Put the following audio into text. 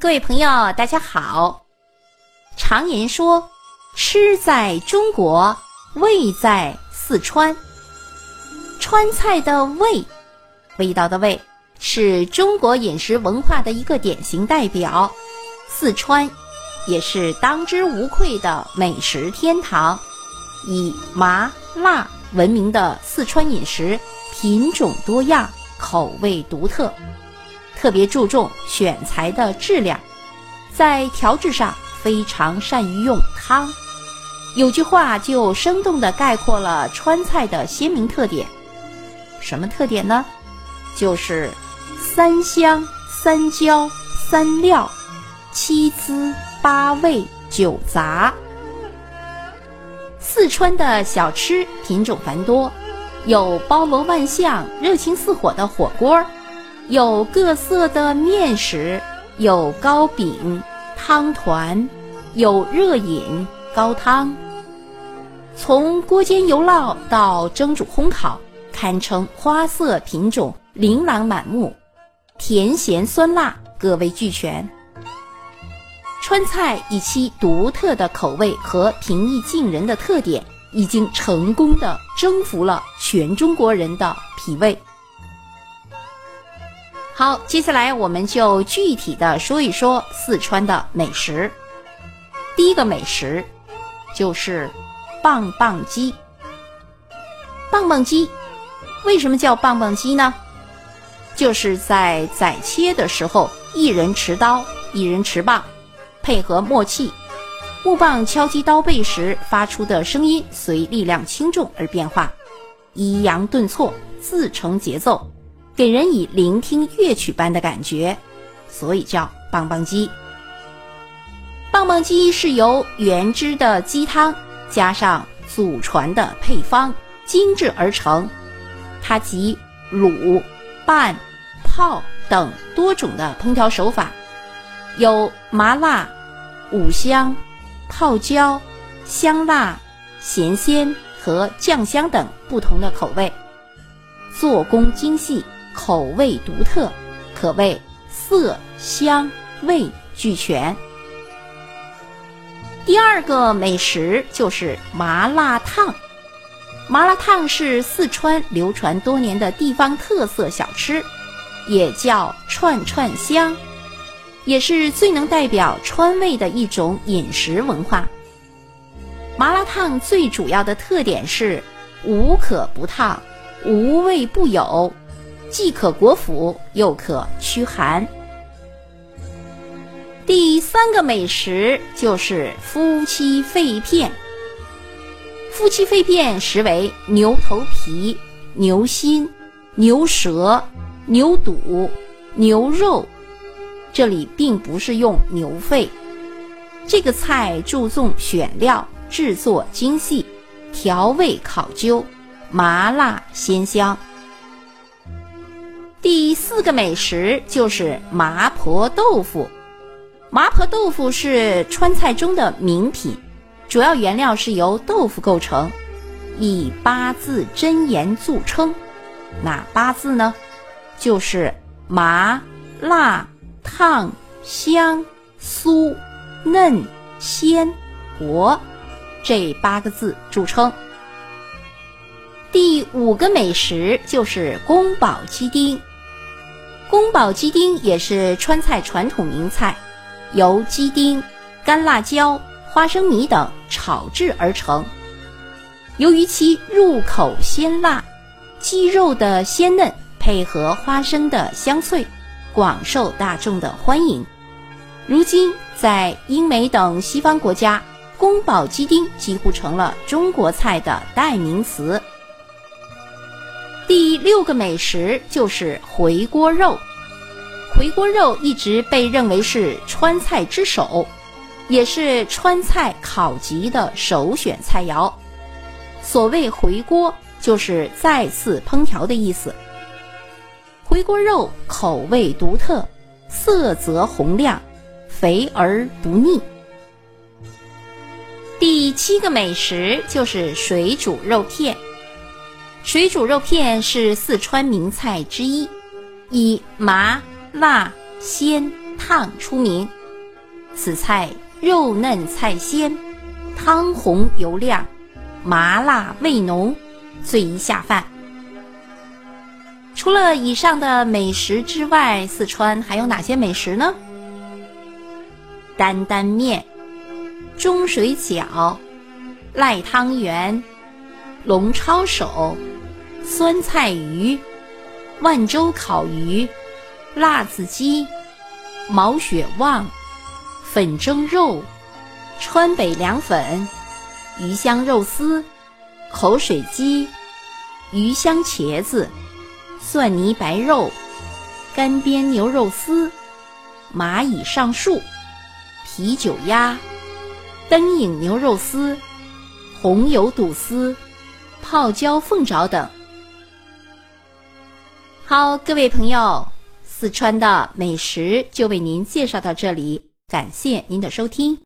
各位朋友，大家好。常言说，吃在中国，味在四川。川菜的味，味道的味，是中国饮食文化的一个典型代表。四川也是当之无愧的美食天堂。以麻辣闻名的四川饮食，品种多样，口味独特。特别注重选材的质量，在调制上非常善于用汤。有句话就生动地概括了川菜的鲜明特点，什么特点呢？就是三香三椒三料，七滋八味九杂。四川的小吃品种繁多，有包罗万象、热情似火的火锅儿。有各色的面食，有糕饼、汤团，有热饮、高汤。从锅煎油烙到蒸煮烘烤，堪称花色品种琳琅满目，甜咸酸辣各味俱全。川菜以其独特的口味和平易近人的特点，已经成功的征服了全中国人的脾胃。好，接下来我们就具体的说一说四川的美食。第一个美食就是棒棒鸡。棒棒鸡为什么叫棒棒鸡呢？就是在宰切的时候，一人持刀，一人持棒，配合默契，木棒敲击刀背时发出的声音随力量轻重而变化，抑扬顿挫，自成节奏。给人以聆听乐曲般的感觉，所以叫棒棒鸡。棒棒鸡是由原汁的鸡汤加上祖传的配方精制而成，它集卤、拌、泡等多种的烹调手法，有麻辣、五香、泡椒、香辣、咸鲜和酱香等不同的口味，做工精细。口味独特，可谓色香味俱全。第二个美食就是麻辣烫。麻辣烫是四川流传多年的地方特色小吃，也叫串串香，也是最能代表川味的一种饮食文化。麻辣烫最主要的特点是无可不烫，无味不有。既可果腹，又可驱寒。第三个美食就是夫妻肺片。夫妻肺片实为牛头皮、牛心、牛舌、牛肚、牛肉，这里并不是用牛肺。这个菜注重选料，制作精细，调味考究，麻辣鲜香。第四个美食就是麻婆豆腐。麻婆豆腐是川菜中的名品，主要原料是由豆腐构成，以八字真言著称。哪八字呢？就是麻、辣、烫、香、酥、嫩、鲜、活这八个字著称。第五个美食就是宫保鸡丁。宫保鸡丁也是川菜传统名菜，由鸡丁、干辣椒、花生米等炒制而成。由于其入口鲜辣，鸡肉的鲜嫩配合花生的香脆，广受大众的欢迎。如今，在英美等西方国家，宫保鸡丁几乎成了中国菜的代名词。第六个美食就是回锅肉。回锅肉一直被认为是川菜之首，也是川菜考级的首选菜肴。所谓回锅，就是再次烹调的意思。回锅肉口味独特，色泽红亮，肥而不腻。第七个美食就是水煮肉片。水煮肉片是四川名菜之一，以麻、辣、鲜、烫出名。此菜肉嫩菜鲜，汤红油亮，麻辣味浓，最宜下饭。除了以上的美食之外，四川还有哪些美食呢？担担面、中水饺、赖汤圆、龙抄手、酸菜鱼、万州烤鱼、辣子鸡、毛血旺、粉蒸肉、川北凉粉、鱼香肉丝、口水鸡、鱼香茄子。蒜泥白肉、干煸牛肉丝、蚂蚁上树、啤酒鸭、灯影牛肉丝、红油肚丝、泡椒凤爪等。好，各位朋友，四川的美食就为您介绍到这里，感谢您的收听。